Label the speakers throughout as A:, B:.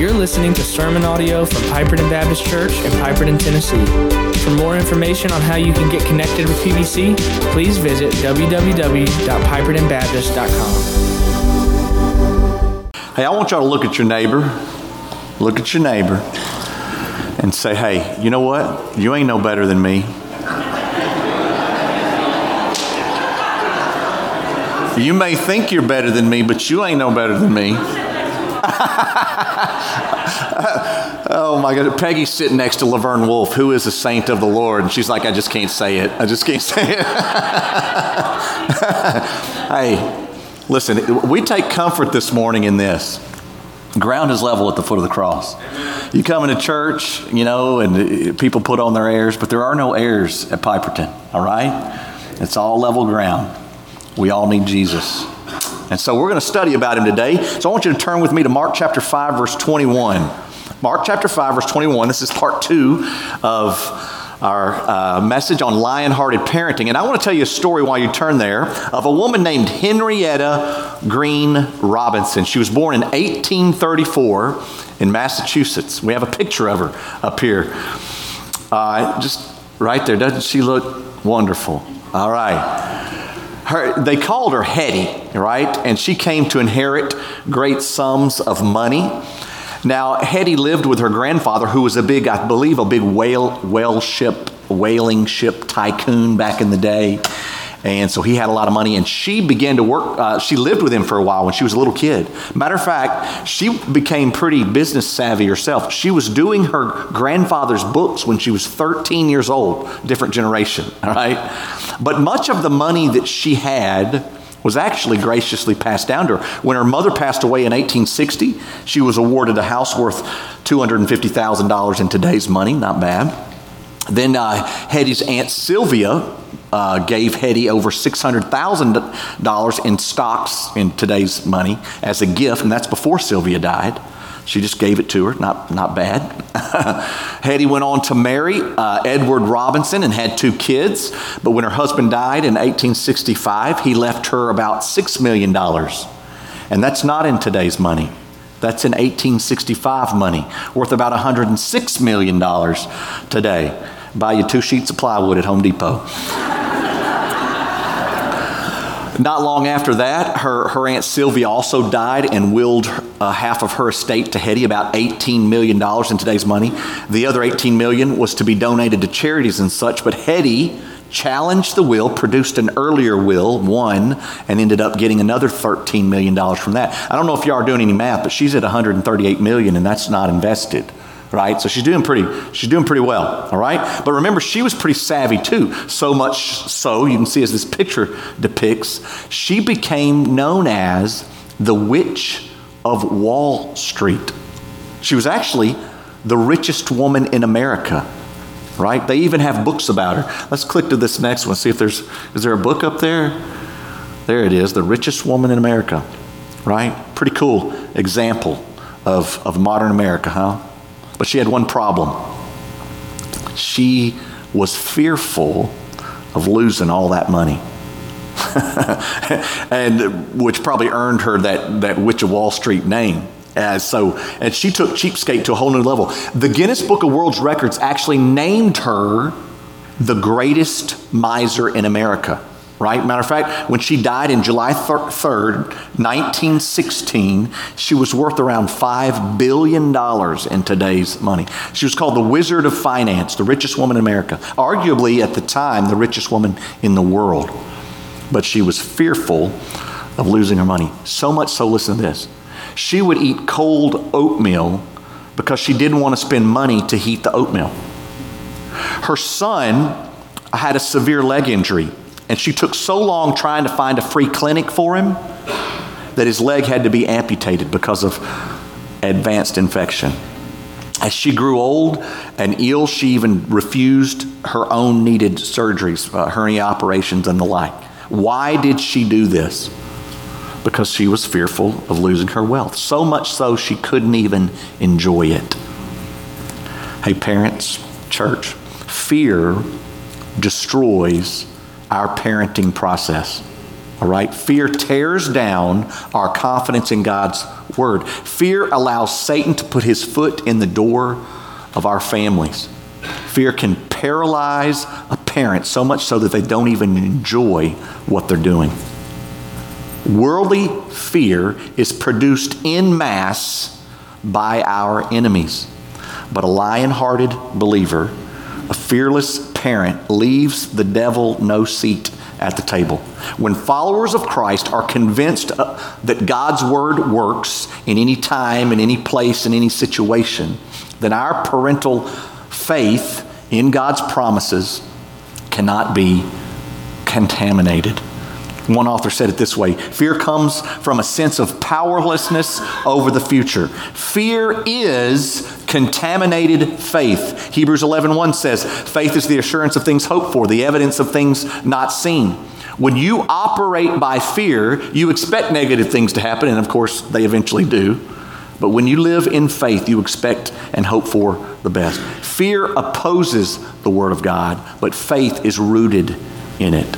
A: You're listening to sermon audio from Piperton Baptist Church in Piperton, Tennessee. For more information on how you can get connected with PBC, please visit www.pipertonbaptist.com.
B: Hey, I want y'all to look at your neighbor, look at your neighbor, and say, hey, you know what? You ain't no better than me. You may think you're better than me, but you ain't no better than me. oh my God. Peggy's sitting next to Laverne Wolf, who is a saint of the Lord. And she's like, I just can't say it. I just can't say it. hey, listen, we take comfort this morning in this. Ground is level at the foot of the cross. You come into church, you know, and people put on their airs, but there are no airs at Piperton, all right? It's all level ground. We all need Jesus. And so we're going to study about him today. So I want you to turn with me to Mark chapter 5, verse 21. Mark chapter 5, verse 21. This is part two of our uh, message on lion hearted parenting. And I want to tell you a story while you turn there of a woman named Henrietta Green Robinson. She was born in 1834 in Massachusetts. We have a picture of her up here. Uh, just right there. Doesn't she look wonderful? All right her, they called her Hetty, right? And she came to inherit great sums of money. Now, Hetty lived with her grandfather, who was a big, I believe, a big whale, whale ship, whaling ship tycoon back in the day. And so he had a lot of money, and she began to work. Uh, she lived with him for a while when she was a little kid. Matter of fact, she became pretty business savvy herself. She was doing her grandfather's books when she was 13 years old, different generation, all right? But much of the money that she had was actually graciously passed down to her. When her mother passed away in 1860, she was awarded a house worth $250,000 in today's money, not bad. Then uh, Hetty's Aunt Sylvia uh, gave Hetty over $600,000 in stocks in today's money as a gift, and that's before Sylvia died. She just gave it to her, not, not bad. Hetty went on to marry uh, Edward Robinson and had two kids, but when her husband died in 1865, he left her about $6 million. And that's not in today's money. That's in 1865 money, worth about $106 million today. Buy you two sheets of plywood at Home Depot. Not long after that, her, her Aunt Sylvia also died and willed uh, half of her estate to Hetty, about $18 million in today's money. The other 18 million was to be donated to charities and such, but Hetty challenged the will, produced an earlier will, won, and ended up getting another $13 million from that. I don't know if y'all are doing any math, but she's at 138 million, and that's not invested right? So she's doing pretty, she's doing pretty well, all right? But remember, she was pretty savvy too. So much so, you can see as this picture depicts, she became known as the Witch of Wall Street. She was actually the richest woman in America, right? They even have books about her. Let's click to this next one, see if there's, is there a book up there? There it is, The Richest Woman in America, right? Pretty cool example of, of modern America, huh? But she had one problem. She was fearful of losing all that money. and which probably earned her that, that Witch of Wall Street name. As so, and she took cheapskate to a whole new level. The Guinness Book of World Records actually named her the greatest miser in America right? Matter of fact, when she died in July 3rd, 1916, she was worth around $5 billion in today's money. She was called the Wizard of Finance, the richest woman in America, arguably at the time, the richest woman in the world. But she was fearful of losing her money. So much so, listen to this. She would eat cold oatmeal because she didn't want to spend money to heat the oatmeal. Her son had a severe leg injury and she took so long trying to find a free clinic for him that his leg had to be amputated because of advanced infection. As she grew old and ill, she even refused her own needed surgeries, uh, hernia operations, and the like. Why did she do this? Because she was fearful of losing her wealth. So much so, she couldn't even enjoy it. Hey, parents, church, fear destroys our parenting process. All right? Fear tears down our confidence in God's word. Fear allows Satan to put his foot in the door of our families. Fear can paralyze a parent so much so that they don't even enjoy what they're doing. Worldly fear is produced in mass by our enemies. But a lion hearted believer, a fearless parent, leaves the devil no seat at the table. When followers of Christ are convinced uh, that God's word works in any time, in any place, in any situation, then our parental faith in God's promises cannot be contaminated. One author said it this way Fear comes from a sense of powerlessness over the future. Fear is contaminated faith. Hebrews 11 1 says, Faith is the assurance of things hoped for, the evidence of things not seen. When you operate by fear, you expect negative things to happen, and of course, they eventually do. But when you live in faith, you expect and hope for the best. Fear opposes the Word of God, but faith is rooted in it.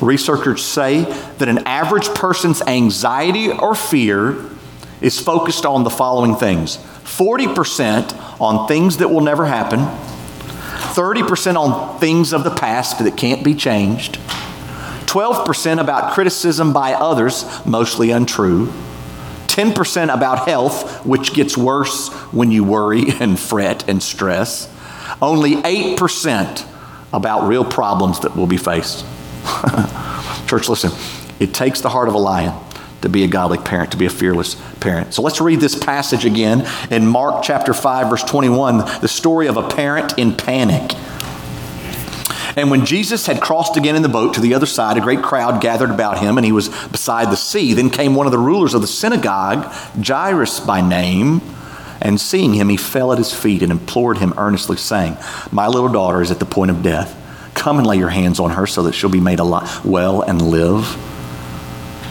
B: Researchers say that an average person's anxiety or fear is focused on the following things 40% on things that will never happen, 30% on things of the past that can't be changed, 12% about criticism by others, mostly untrue. 10% about health, which gets worse when you worry and fret and stress. Only 8% about real problems that will be faced. Church, listen, it takes the heart of a lion to be a godly parent, to be a fearless parent. So let's read this passage again in Mark chapter 5, verse 21, the story of a parent in panic. And when Jesus had crossed again in the boat to the other side, a great crowd gathered about him, and he was beside the sea. Then came one of the rulers of the synagogue, Jairus by name, and seeing him, he fell at his feet and implored him earnestly, saying, My little daughter is at the point of death. Come and lay your hands on her so that she'll be made alive, well and live.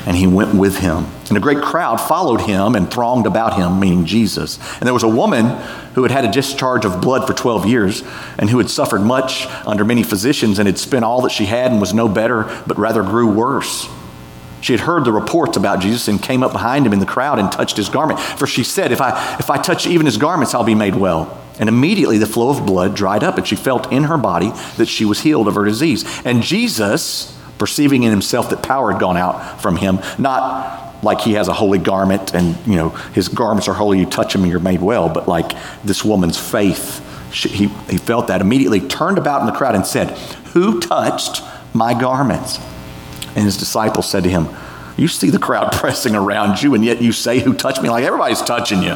B: And he went with him. And a great crowd followed him and thronged about him, meaning Jesus. And there was a woman who had had a discharge of blood for 12 years and who had suffered much under many physicians and had spent all that she had and was no better, but rather grew worse. She had heard the reports about Jesus and came up behind him in the crowd and touched his garment. For she said, If I, if I touch even his garments, I'll be made well. And immediately the flow of blood dried up, and she felt in her body that she was healed of her disease. And Jesus, perceiving in himself that power had gone out from him, not like he has a holy garment and you know his garments are holy you touch them and you're made well but like this woman's faith she, he, he felt that immediately turned about in the crowd and said who touched my garments? And his disciples said to him you see the crowd pressing around you and yet you say who touched me like everybody's touching you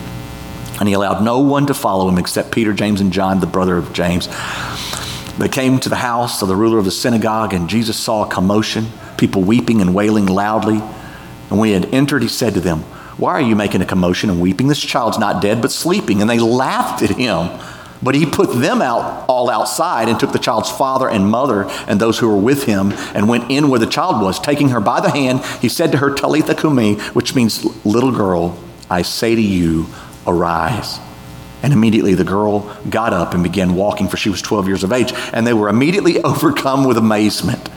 B: And he allowed no one to follow him except Peter, James, and John, the brother of James. They came to the house of the ruler of the synagogue, and Jesus saw a commotion, people weeping and wailing loudly. And when he had entered, he said to them, Why are you making a commotion and weeping? This child's not dead, but sleeping. And they laughed at him. But he put them out all outside and took the child's father and mother and those who were with him and went in where the child was. Taking her by the hand, he said to her, Talitha Kumi, which means little girl, I say to you, arise. And immediately the girl got up and began walking, for she was 12 years of age. And they were immediately overcome with amazement.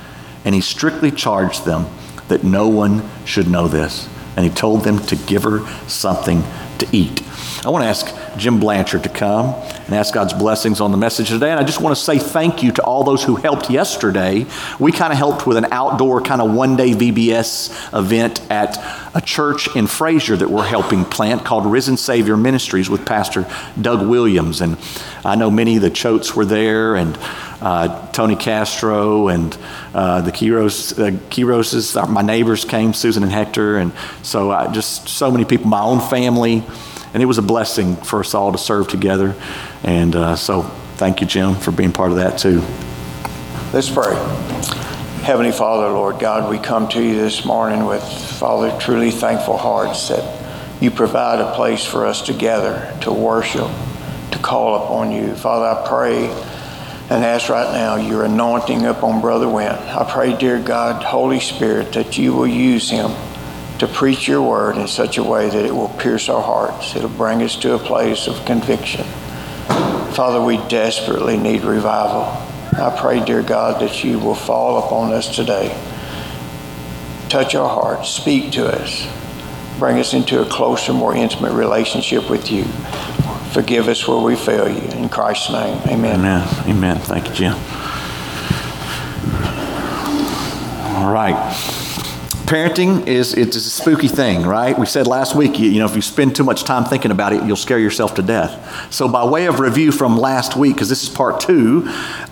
B: And he strictly charged them that no one should know this. And he told them to give her something to eat. I want to ask Jim Blanchard to come and ask God's blessings on the message today. And I just want to say thank you to all those who helped yesterday. We kind of helped with an outdoor kind of one day VBS event at a church in Frayser that we're helping plant called Risen Savior Ministries with Pastor Doug Williams. And I know many of the Choates were there and uh, Tony Castro and uh, the Kiros, uh, Kiroses, my neighbors came, Susan and Hector. And so just so many people, my own family. And it was a blessing for us all to serve together. And uh, so thank you, Jim, for being part of that too.
C: Let's pray. Heavenly Father, Lord God, we come to you this morning with, Father, truly thankful hearts that you provide a place for us to gather, to worship, to call upon you. Father, I pray and ask right now your anointing upon Brother Went. I pray, dear God, Holy Spirit, that you will use him to preach your word in such a way that it will pierce our hearts. It'll bring us to a place of conviction. Father, we desperately need revival. I pray, dear God, that you will fall upon us today. Touch our hearts, speak to us, bring us into a closer, more intimate relationship with you. Forgive us where we fail you. In Christ's name, amen.
B: Amen. Amen. Thank you, Jim. All right. Parenting is it's a spooky thing, right? We said last week, you, know, if you spend too much time thinking about it, you'll scare yourself to death. So, by way of review from last week, because this is part two,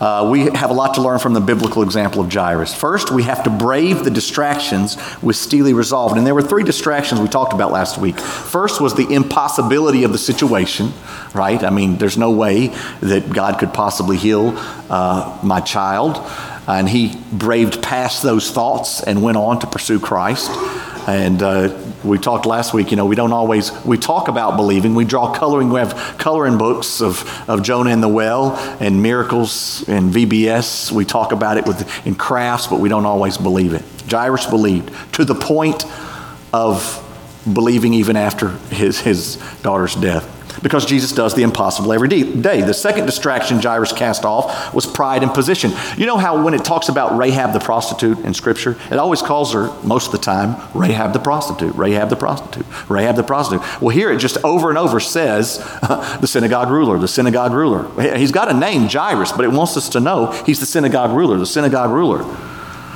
B: uh, we have a lot to learn from the biblical example of Jairus. First, we have to brave the distractions with steely resolve. And there were three distractions we talked about last week. First was the impossibility of the situation, right? I mean, there's no way that God could possibly heal uh, my child and he braved past those thoughts and went on to pursue Christ. And uh, we talked last week, you know, we don't always, we talk about believing. We draw coloring, we have coloring books of, of Jonah and the well and miracles and VBS. We talk about it with, in crafts, but we don't always believe it. Jairus believed to the point of believing even after his, his daughter's death because Jesus does the impossible every day. The second distraction Jairus cast off was pride and position. You know how when it talks about Rahab the prostitute in Scripture, it always calls her, most of the time, Rahab the prostitute, Rahab the prostitute, Rahab the prostitute. Well, here it just over and over says the synagogue ruler, the synagogue ruler. He's got a name, Jairus, but it wants us to know he's the synagogue ruler, the synagogue ruler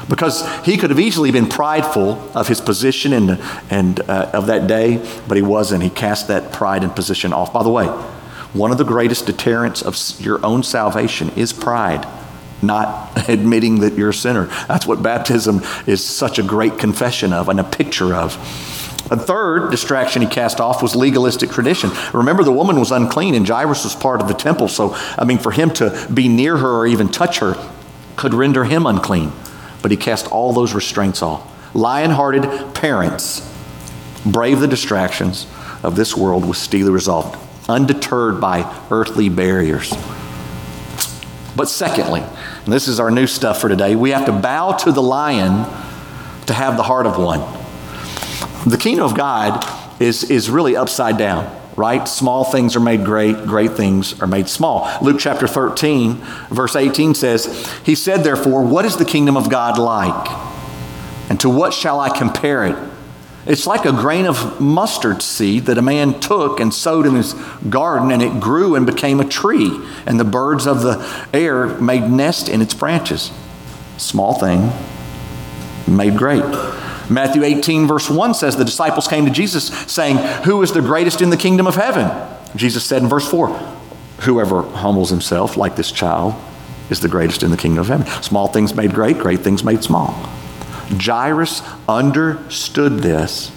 B: because he could have easily been prideful of his position and, and uh, of that day, but he wasn't. He cast that pride and position off. By the way, one of the greatest deterrents of your own salvation is pride, not admitting that you're a sinner. That's what baptism is such a great confession of and a picture of. A third distraction he cast off was legalistic tradition. Remember, the woman was unclean and Jairus was part of the temple. So, I mean, for him to be near her or even touch her could render him unclean but he cast all those restraints off. Lion hearted parents brave the distractions of this world with steely resolve, undeterred by earthly barriers. But secondly, and this is our new stuff for today, we have to bow to the lion to have the heart of one. The kingdom of God is, is really upside down right? Small things are made great, great things are made small. Luke chapter 13, verse 18 says, He said, therefore, what is the kingdom of God like? And to what shall I compare it? It's like a grain of mustard seed that a man took and sowed in his garden, and it grew and became a tree, and the birds of the air made nest in its branches. Small thing, made great. Matthew 18, verse 1 says, The disciples came to Jesus saying, Who is the greatest in the kingdom of heaven? Jesus said in verse 4, Whoever humbles himself like this child is the greatest in the kingdom of heaven. Small things made great, great things made small. Jairus understood this,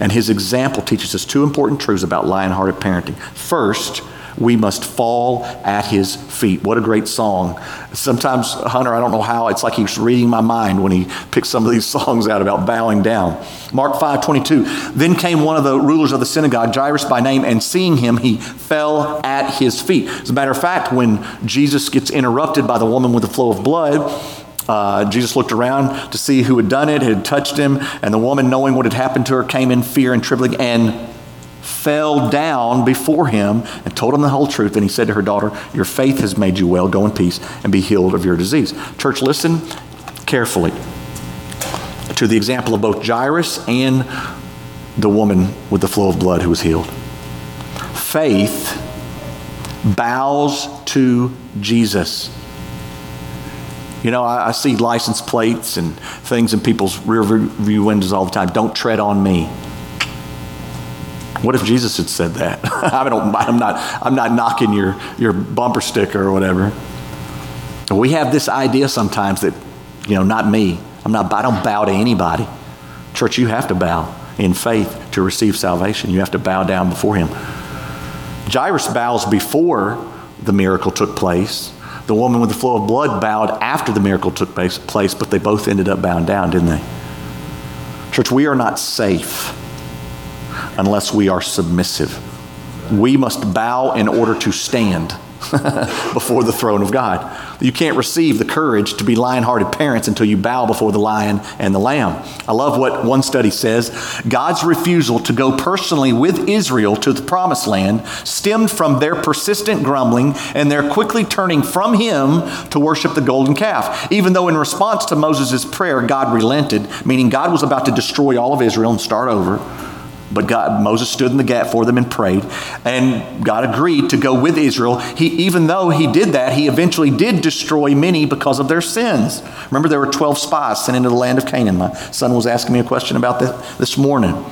B: and his example teaches us two important truths about lion hearted parenting. First, we must fall at his feet. What a great song. Sometimes, Hunter, I don't know how, it's like he's reading my mind when he picks some of these songs out about bowing down. Mark 5 22. Then came one of the rulers of the synagogue, Jairus by name, and seeing him, he fell at his feet. As a matter of fact, when Jesus gets interrupted by the woman with the flow of blood, uh, Jesus looked around to see who had done it, had touched him, and the woman, knowing what had happened to her, came in fear and trembling and fell down before him and told him the whole truth. And he said to her daughter, Your faith has made you well. Go in peace and be healed of your disease. Church, listen carefully to the example of both Jairus and the woman with the flow of blood who was healed. Faith bows to Jesus. You know, I, I, see license plates and things in people's rear view windows all the time. Don't tread on me. What if Jesus had said that? I don't, I'm, not, I'm not knocking your, your bumper sticker or whatever. We have this idea sometimes that, you know, not me. I'm not, I don't bow to anybody. Church, you have to bow in faith to receive salvation. You have to bow down before him. Jairus bows before the miracle took place, The woman with the flow of blood bowed after the miracle took place, but they both ended up bowing down, didn't they? Church, we are not safe unless we are submissive. We must bow in order to stand. before the throne of God. You can't receive the courage to be lion hearted parents until you bow before the lion and the lamb. I love what one study says God's refusal to go personally with Israel to the promised land stemmed from their persistent grumbling and their quickly turning from Him to worship the golden calf. Even though, in response to Moses' prayer, God relented, meaning God was about to destroy all of Israel and start over. But God, Moses stood in the gap for them and prayed, and God agreed to go with Israel. He, even though he did that, he eventually did destroy many because of their sins. Remember, there were 12 spies sent into the land of Canaan. My son was asking me a question about this morning.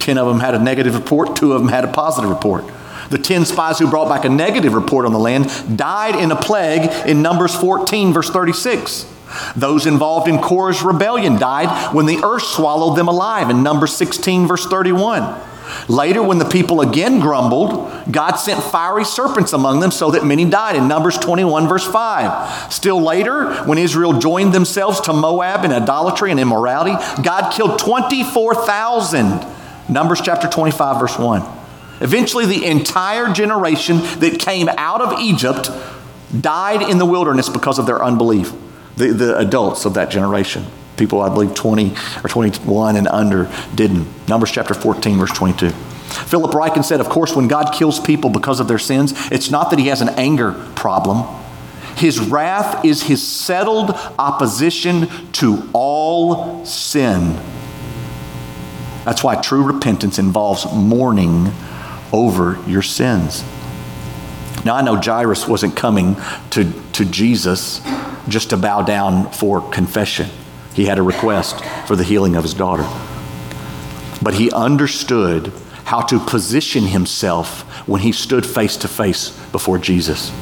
B: 10 of them had a negative report, two of them had a positive report. The 10 spies who brought back a negative report on the land died in a plague in Numbers 14, verse 36. Those involved in Korah's rebellion died when the earth swallowed them alive in Numbers 16, verse 31. Later, when the people again grumbled, God sent fiery serpents among them so that many died in Numbers 21, verse 5. Still later, when Israel joined themselves to Moab in idolatry and immorality, God killed 24,000. Numbers chapter 25, verse 1. Eventually, the entire generation that came out of Egypt died in the wilderness because of their unbelief the, the adults of that generation. People, I believe, 20 or 21 and under didn't. Numbers chapter 14, verse 22. Philip Ryken said, Of course, when God kills people because of their sins, it's not that he has an anger problem. His wrath is his settled opposition to all sin. That's why true repentance involves mourning over your sins. Now, I know Jairus wasn't coming to, to Jesus just to bow down for confession. He had a request for the healing of his daughter. But he understood how to position himself when he stood face to face before Jesus.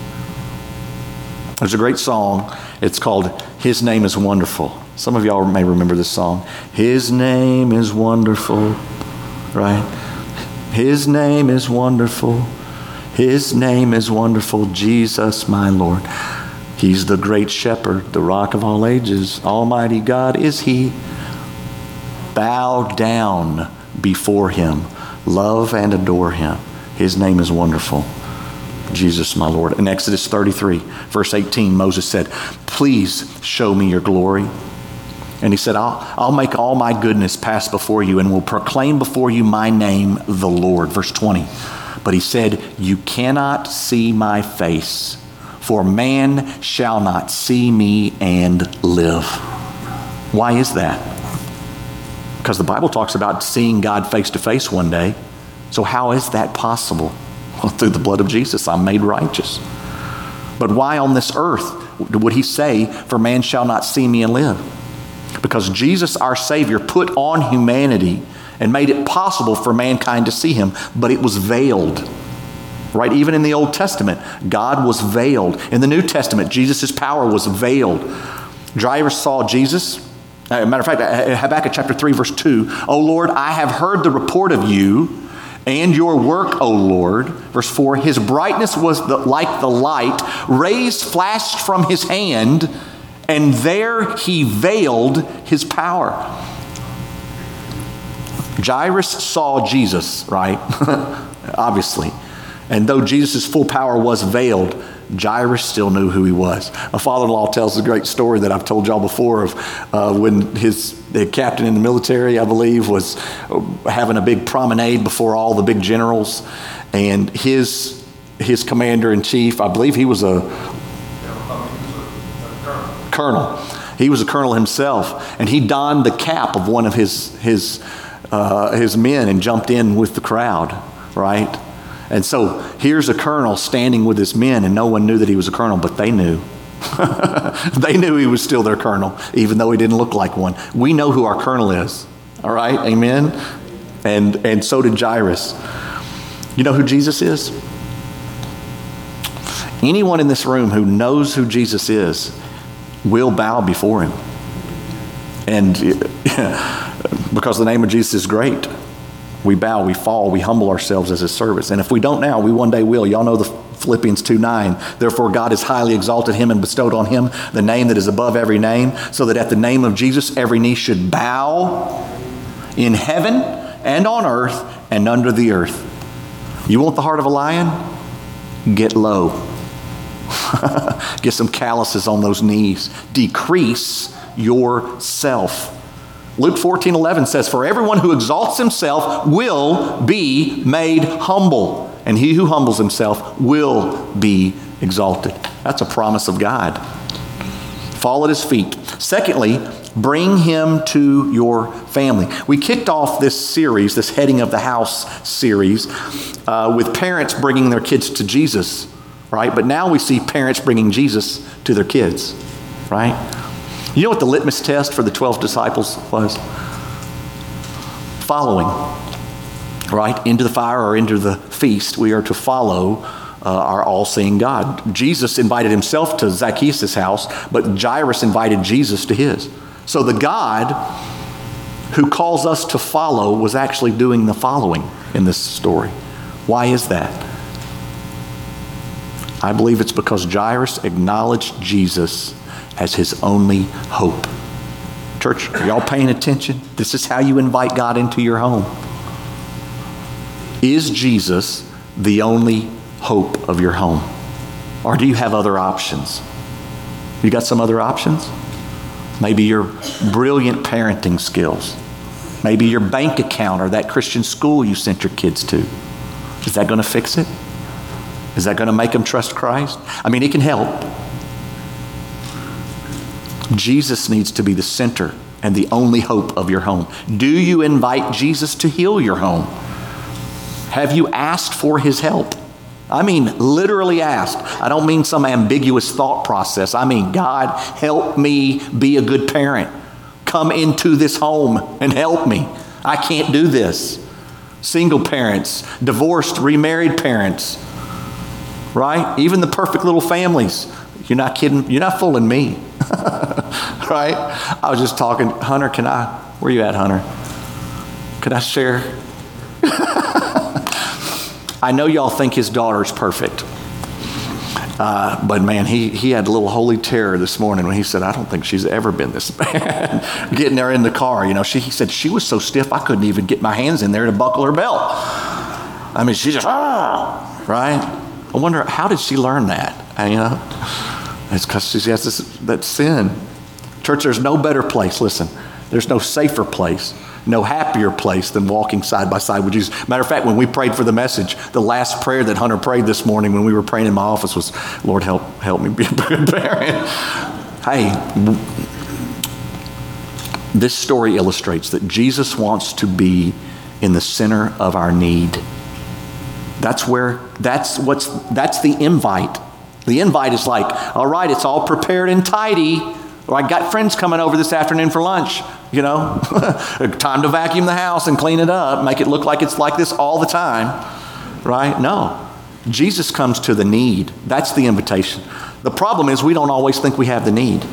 B: There's a great song. It's called His Name is Wonderful. Some of y'all may remember this song. His name is wonderful, right? His name is wonderful. His name is wonderful, Jesus, my Lord. He's the great shepherd, the rock of all ages. Almighty God is He. Bow down before Him, love and adore Him. His name is wonderful. Jesus, my Lord. In Exodus 33, verse 18, Moses said, Please show me your glory. And he said, I'll, I'll make all my goodness pass before you and will proclaim before you my name, the Lord. Verse 20. But he said, You cannot see my face for man shall not see me and live. Why is that? Because the Bible talks about seeing God face to face one day. So, how is that possible? Well, through the blood of Jesus, I'm made righteous. But why on this earth would he say, For man shall not see me and live? Because Jesus, our Savior, put on humanity and made it possible for mankind to see him, but it was veiled right? Even in the Old Testament, God was veiled. In the New Testament, Jesus' power was veiled. Jairus saw Jesus. Uh, matter of fact, Habakkuk chapter 3, verse 2. Oh Lord, I have heard the report of you and your work, O Lord. Verse 4 His brightness was the, like the light, rays flashed from his hand, and there he veiled his power. Jairus saw Jesus, right? Obviously. And though Jesus' full power was veiled, Jairus still knew who he was. My father in law tells a great story that I've told y'all before of uh, when his the captain in the military, I believe, was having a big promenade before all the big generals. And his, his commander in chief, I believe he was a colonel. He was a colonel himself. And he donned the cap of one of his, his, uh, his men and jumped in with the crowd, right? And so here's a colonel standing with his men, and no one knew that he was a colonel, but they knew. they knew he was still their colonel, even though he didn't look like one. We know who our colonel is. All right? Amen? And, and so did Jairus. You know who Jesus is? Anyone in this room who knows who Jesus is will bow before him. And because the name of Jesus is great. We bow, we fall, we humble ourselves as his servants. And if we don't now, we one day will. Y'all know the Philippians 2 9. Therefore, God has highly exalted him and bestowed on him the name that is above every name, so that at the name of Jesus every knee should bow in heaven and on earth and under the earth. You want the heart of a lion? Get low. Get some calluses on those knees. Decrease yourself. Luke 14 11 says, For everyone who exalts himself will be made humble, and he who humbles himself will be exalted. That's a promise of God. Fall at his feet. Secondly, bring him to your family. We kicked off this series, this Heading of the House series, uh, with parents bringing their kids to Jesus, right? But now we see parents bringing Jesus to their kids, right? You know what the litmus test for the 12 disciples was? Following, right? Into the fire or into the feast, we are to follow uh, our all seeing God. Jesus invited himself to Zacchaeus' house, but Jairus invited Jesus to his. So the God who calls us to follow was actually doing the following in this story. Why is that? I believe it's because Jairus acknowledged Jesus as his only hope. Church, are y'all paying attention? This is how you invite God into your home. Is Jesus the only hope of your home? Or do you have other options? You got some other options? Maybe your brilliant parenting skills. Maybe your bank account or that Christian school you sent your kids to. Is that going to fix it? Is that going to make them trust Christ? I mean, it can help. Jesus needs to be the center and the only hope of your home. Do you invite Jesus to heal your home? Have you asked for his help? I mean, literally asked. I don't mean some ambiguous thought process. I mean, God, help me be a good parent. Come into this home and help me. I can't do this. Single parents, divorced, remarried parents, right? Even the perfect little families. You're not kidding. You're not fooling me. right? I was just talking, Hunter, can I, where you at, Hunter? Can I share? I know y'all think his daughter's perfect. Uh, but man, he, he had a little holy terror this morning when he said, I don't think she's ever been this bad. Getting there in the car, you know, she, he said she was so stiff I couldn't even get my hands in there to buckle her belt. I mean, she just, ah, right? I wonder, how did she learn that? You know, it's because has this, that sin. Church, there's no better place, listen, there's no safer place no happier place than walking side by side with Jesus. Matter of fact, when we prayed for the message, the last prayer that Hunter prayed this morning when we were praying in my office was, Lord, help, help me be a good parent. Hey, this story illustrates that Jesus wants to be in the center of our need. That's where, that's what's, that's the invite. The invite is like, all right, it's all prepared and tidy. Or I got friends coming over this afternoon for lunch, you know. time to vacuum the house and clean it up, make it look like it's like this all the time. Right? No. Jesus comes to the need. That's the invitation. The problem is we don't always think we have the need.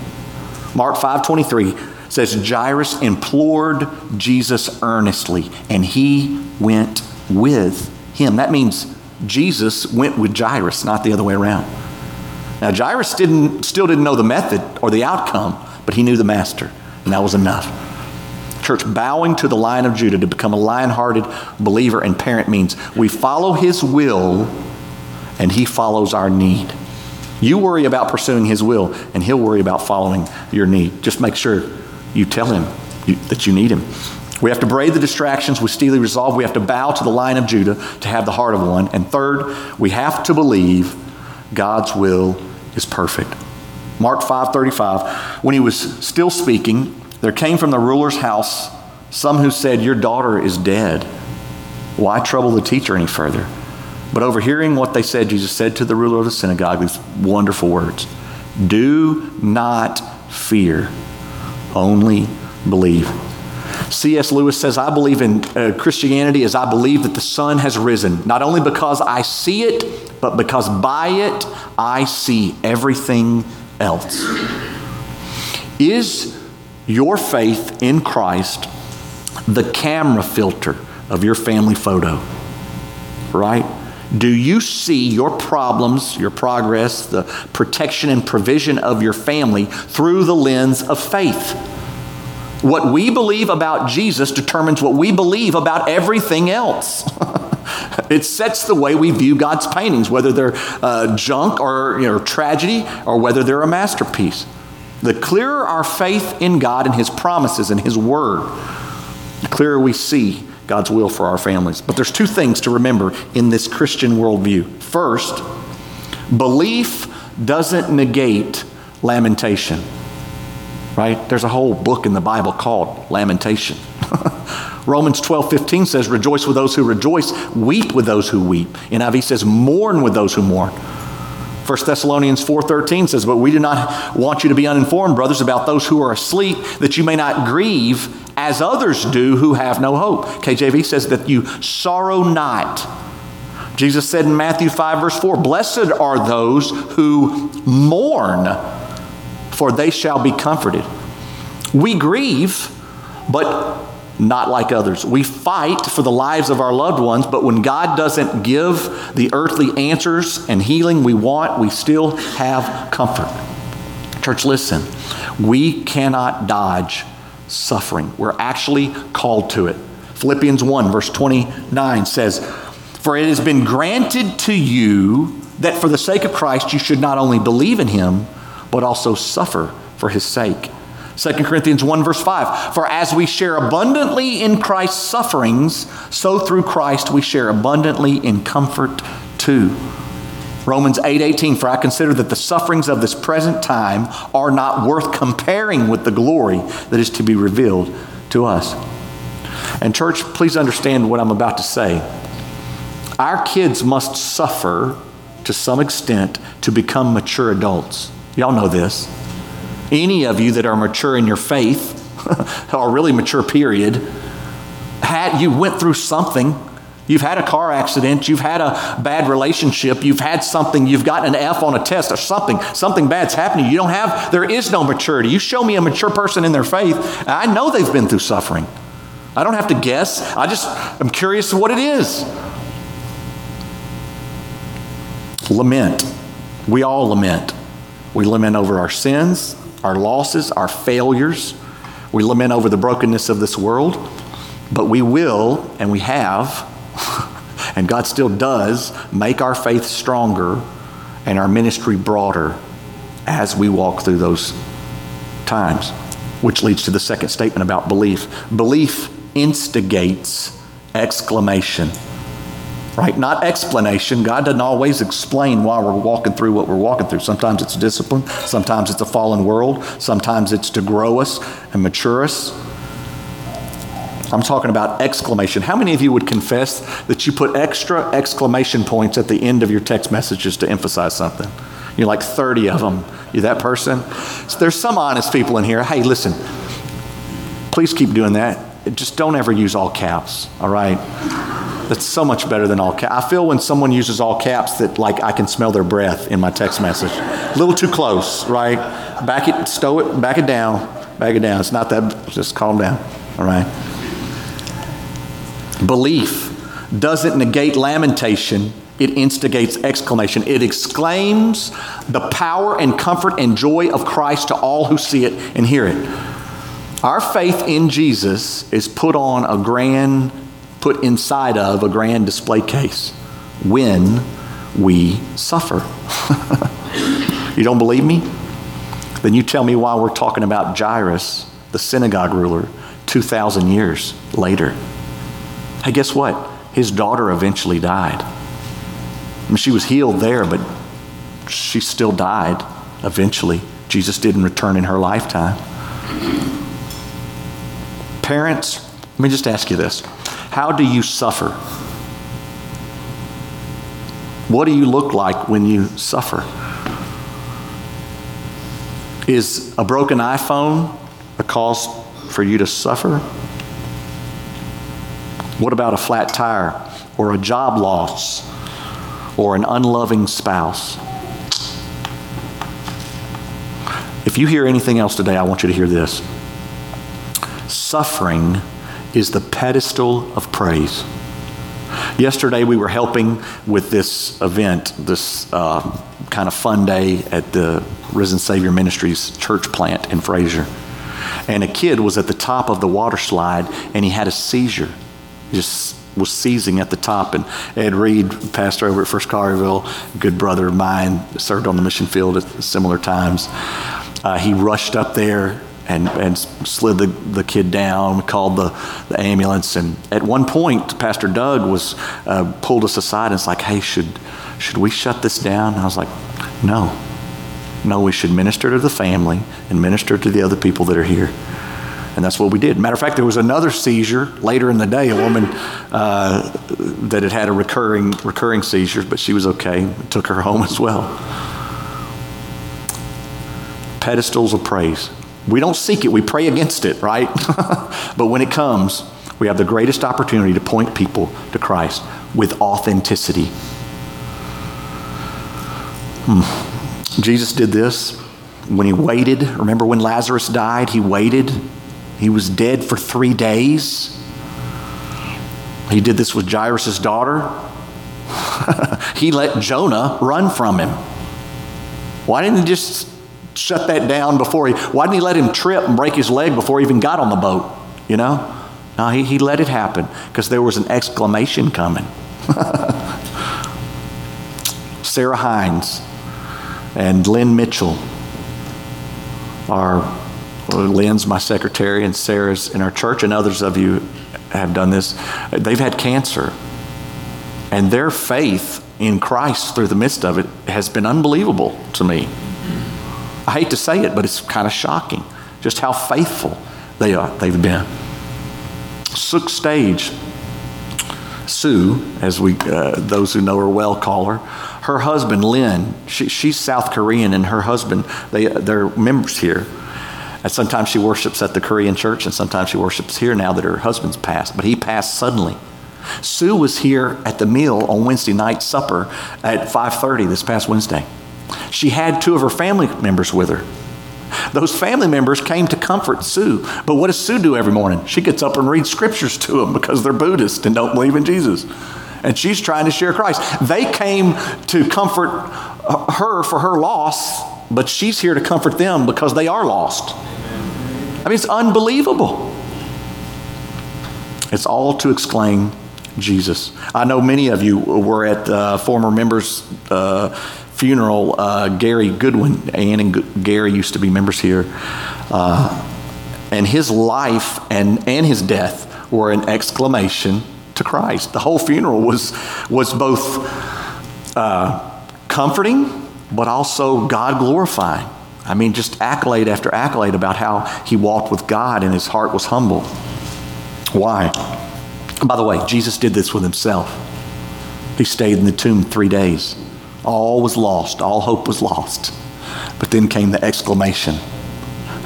B: Mark 5:23 says Jairus implored Jesus earnestly and he went with him. That means Jesus went with Jairus, not the other way around. Now, Jairus didn't, still didn't know the method or the outcome, but he knew the master, and that was enough. Church, bowing to the Lion of Judah to become a lion hearted believer and parent means we follow his will and he follows our need. You worry about pursuing his will, and he'll worry about following your need. Just make sure you tell him you, that you need him. We have to brave the distractions with steely resolve. We have to bow to the Lion of Judah to have the heart of one. And third, we have to believe God's will is perfect. Mark 5:35 When he was still speaking there came from the ruler's house some who said your daughter is dead. Why trouble the teacher any further? But overhearing what they said Jesus said to the ruler of the synagogue these wonderful words. Do not fear, only believe. C.S. Lewis says, I believe in uh, Christianity as I believe that the sun has risen, not only because I see it, but because by it I see everything else. Is your faith in Christ the camera filter of your family photo, right? Do you see your problems, your progress, the protection and provision of your family through the lens of faith? What we believe about Jesus determines what we believe about everything else. it sets the way we view God's paintings, whether they're uh, junk or you know, tragedy or whether they're a masterpiece. The clearer our faith in God and His promises and His Word, the clearer we see God's will for our families. But there's two things to remember in this Christian worldview. First, belief doesn't negate lamentation. Right? There's a whole book in the Bible called Lamentation. Romans 12, 15 says, Rejoice with those who rejoice, weep with those who weep. NIV says, Mourn with those who mourn. 1 Thessalonians 4:13 says, "But we do not want you to be uninformed, brothers, about those who are asleep, that you may not grieve as others do who have no hope." KJV says that you sorrow not. Jesus said in Matthew 5 verse 4, "Blessed are those who mourn, for they shall be comforted." We grieve, but not like others. We fight for the lives of our loved ones, but when God doesn't give the earthly answers and healing we want, we still have comfort. Church, listen, we cannot dodge suffering. We're actually called to it. Philippians 1, verse 29 says, For it has been granted to you that for the sake of Christ you should not only believe in him, but also suffer for his sake 2 Corinthians 1, verse 5. For as we share abundantly in Christ's sufferings, so through Christ we share abundantly in comfort too. Romans 8, 18. For I consider that the sufferings of this present time are not worth comparing with the glory that is to be revealed to us. And, church, please understand what I'm about to say. Our kids must suffer to some extent to become mature adults. Y'all know this any of you that are mature in your faith, or really mature period, had you went through something. You've had a car accident, you've had a bad relationship, you've had something, you've gotten an F on a test or something, something bad's happening. You don't have, there is no maturity. You show me a mature person in their faith, I know they've been through suffering. I don't have to guess. I just am curious what it is. Lament. We all lament. We lament over our sins, our losses, our failures. We lament over the brokenness of this world, but we will, and we have, and God still does, make our faith stronger and our ministry broader as we walk through those times. Which leads to the second statement about belief. Belief instigates exclamation right? Not explanation. God doesn't always explain why we're walking through what we're walking through. Sometimes it's discipline, sometimes it's a fallen world, sometimes it's to grow us and mature us. I'm talking about exclamation. How many of you would confess that you put extra exclamation points at the end of your text messages to emphasize something? You're like 30 of them. You that person? So there's some honest people in here. Hey, listen, please keep doing that. Just don't ever use all caps, all right? That's so much better than all caps. I feel when someone uses all caps that like I can smell their breath in my text message. A little too close, right? Back it, stow it, back it down, back it down. It's not that, just calm down, all right? Belief doesn't negate lamentation, it instigates exclamation. It exclaims the power and comfort and joy of Christ to all who see it and hear it. Our faith in Jesus is put on a grand put inside of a grand display case when we suffer. you don't believe me? Then you tell me why we're talking about Jairus, the synagogue ruler, 2,000 years later. Hey, guess what? His daughter eventually died. I mean, she was healed there, but she still died eventually. Jesus didn't return in her lifetime. Parents, let me just ask you this how do you suffer? What do you look like when you suffer? Is a broken iPhone a cause for you to suffer? What about a flat tire or a job loss or an unloving spouse? If you hear anything else today, I want you to hear this. Suffering is the pedestal of praise. Yesterday, we were helping with this event, this uh, kind of fun day at the Risen Savior Ministries church plant in Frayser. And a kid was at the top of the water slide and he had a seizure. He just was seizing at the top. And Ed Reed, pastor over at First Collierville, good brother of mine, served on the mission field at similar times. Uh, he rushed up there and, and slid the, the kid down, called the, the ambulance. And at one point, Pastor Doug was uh, pulled us aside and was like, hey, should, should we shut this down? And I was like, no. No, we should minister to the family and minister to the other people that are here. And that's what we did. Matter of fact, there was another seizure later in the day. A woman uh, that had had a recurring recurring seizure, but she was okay. Took her home as well. Pedestals of praise. We don't seek it, we pray against it, right? but when it comes, we have the greatest opportunity to point people to Christ with authenticity. Hmm. Jesus did this when he waited. Remember when Lazarus died? He waited. He was dead for three days. He did this with Jairus' daughter. he let Jonah run from him. Why didn't he just shut that down before he, why didn't he let him trip and break his leg before he even got on the boat? You know? No, he, he let it happen because there was an exclamation coming. Sarah Hines and Lynn Mitchell are, well, Lynn's my secretary and Sarah's in our church, and others of you have done this. They've had cancer. And their faith in Christ through the midst of it has been unbelievable to me. I hate to say it, but it's kind of shocking just how faithful they are, they've been. Sook Stage, Sue, as we uh, those who know her well call her, her husband Lynn, she, she's South Korean, and her husband they they're members here. And sometimes she worships at the Korean church, and sometimes she worships here now that her husband's passed. But he passed suddenly. Sue was here at the meal on Wednesday night supper at 5:30 this past Wednesday. She had two of her family members with her. Those family members came to comfort Sue. But what does Sue do every morning? She gets up and reads scriptures to them because they're Buddhist and don't believe in Jesus. And she's trying to share Christ. They came to comfort her for her loss, but she's here to comfort them because they are lost. I mean, it's unbelievable. It's all to exclaim, Jesus. I know many of you were at uh, former members' uh, funeral, uh, Gary Goodwin, Ann and Gary used to be members here. Uh, and his life and, and his death were an exclamation to Christ. The whole funeral was, was both uh, comforting, but also God glorifying. I mean, just accolade after accolade about how he walked with God and his heart was humble. Why? By the way, Jesus did this with himself. He stayed in the tomb three days. All was lost, all hope was lost. But then came the exclamation.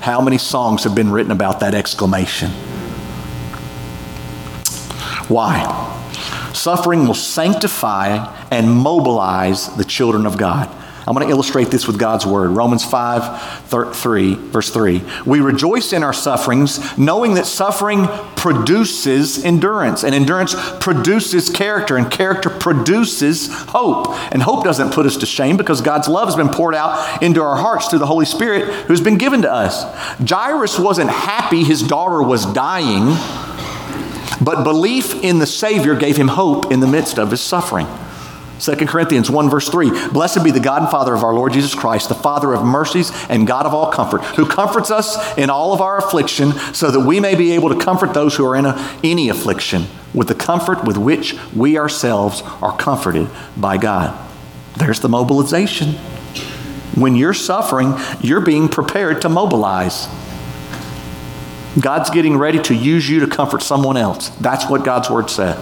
B: How many songs have been written about that exclamation? Why? Suffering will sanctify and mobilize the children of God. I'm going to illustrate this with God's word. Romans 5, 3, verse 3. We rejoice in our sufferings, knowing that suffering produces endurance, and endurance produces character, and character produces hope. And hope doesn't put us to shame because God's love has been poured out into our hearts through the Holy Spirit who's been given to us. Jairus wasn't happy his daughter was dying, but belief in the Savior gave him hope in the midst of his suffering. 2 Corinthians 1, verse 3 Blessed be the God and Father of our Lord Jesus Christ, the Father of mercies and God of all comfort, who comforts us in all of our affliction, so that we may be able to comfort those who are in a, any affliction with the comfort with which we ourselves are comforted by God. There's the mobilization. When you're suffering, you're being prepared to mobilize. God's getting ready to use you to comfort someone else. That's what God's word said.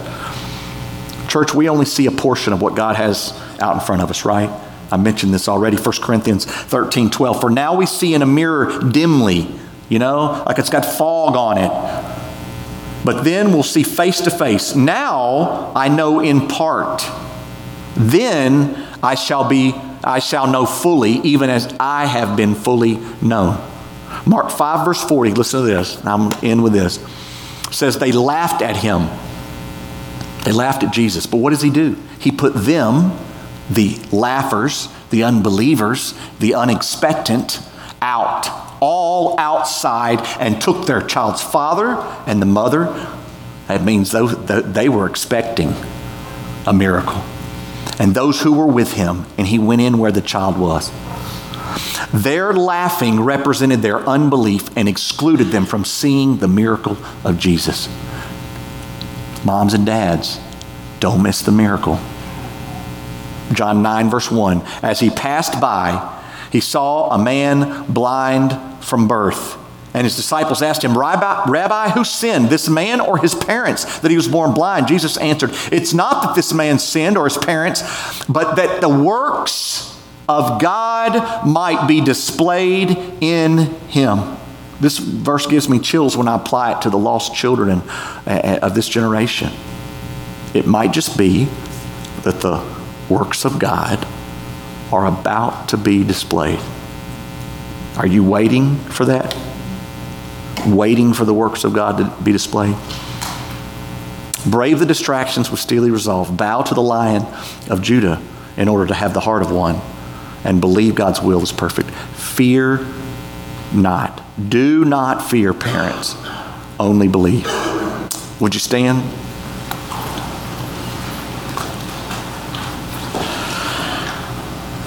B: Church, we only see a portion of what God has out in front of us, right? I mentioned this already, 1 Corinthians 13 12. For now we see in a mirror dimly, you know, like it's got fog on it. But then we'll see face to face. Now I know in part. Then I shall be, I shall know fully, even as I have been fully known. Mark 5, verse 40, listen to this. I'm in with this. says they laughed at him. They laughed at Jesus. But what does he do? He put them, the laughers, the unbelievers, the unexpectant, out, all outside, and took their child's father and the mother. That means they were expecting a miracle. And those who were with him, and he went in where the child was. Their laughing represented their unbelief and excluded them from seeing the miracle of Jesus. Moms and dads, don't miss the miracle. John 9, verse 1 As he passed by, he saw a man blind from birth. And his disciples asked him, Rabbi, Rabbi, who sinned, this man or his parents, that he was born blind? Jesus answered, It's not that this man sinned or his parents, but that the works of God might be displayed in him. This verse gives me chills when I apply it to the lost children uh, of this generation. It might just be that the works of God are about to be displayed. Are you waiting for that? waiting for the works of God to be displayed. Brave the distractions with steely resolve. Bow to the lion of Judah in order to have the heart of one and believe God's will is perfect. Fear not. Do not fear, parents. Only believe. Would you stand?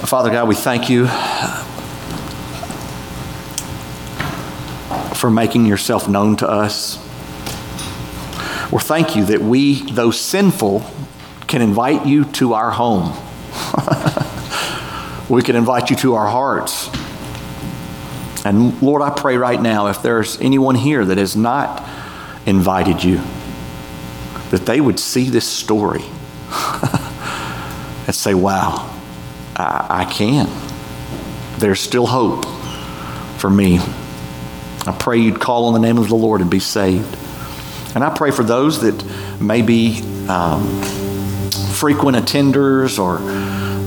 B: Father God, we thank you for making yourself known to us. Well, thank you that we, though sinful, can invite you to our home. we can invite you to our hearts. And Lord, I pray right now if there's anyone here that has not invited you, that they would see this story and say, wow, I, I can. There's still hope for me. I pray you'd call on the name of the Lord and be saved. And I pray for those that may be um, frequent attenders or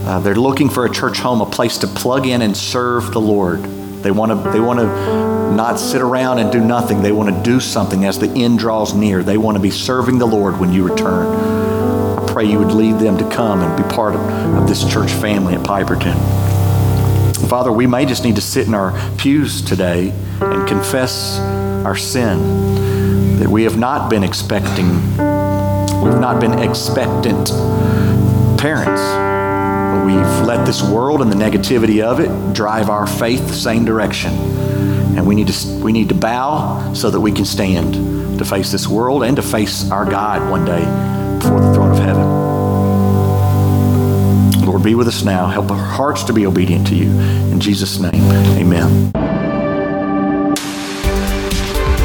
B: uh, they're looking for a church home, a place to plug in and serve the Lord. They want to they want to not sit around and do nothing. They want to do something as the end draws near. They want to be serving the Lord when you return. I pray you would lead them to come and be part of, of this church family at Piperton. Father, we may just need to sit in our pews today and confess our sin, that we have not been expecting, we've not been expectant parents. We've let this world and the negativity of it drive our faith the same direction. And we need to, we need to bow so that we can stand to face this world and to face our God one day before the throne of heaven. Lord, be with us now. Help our hearts to be obedient to you. In Jesus' name, amen.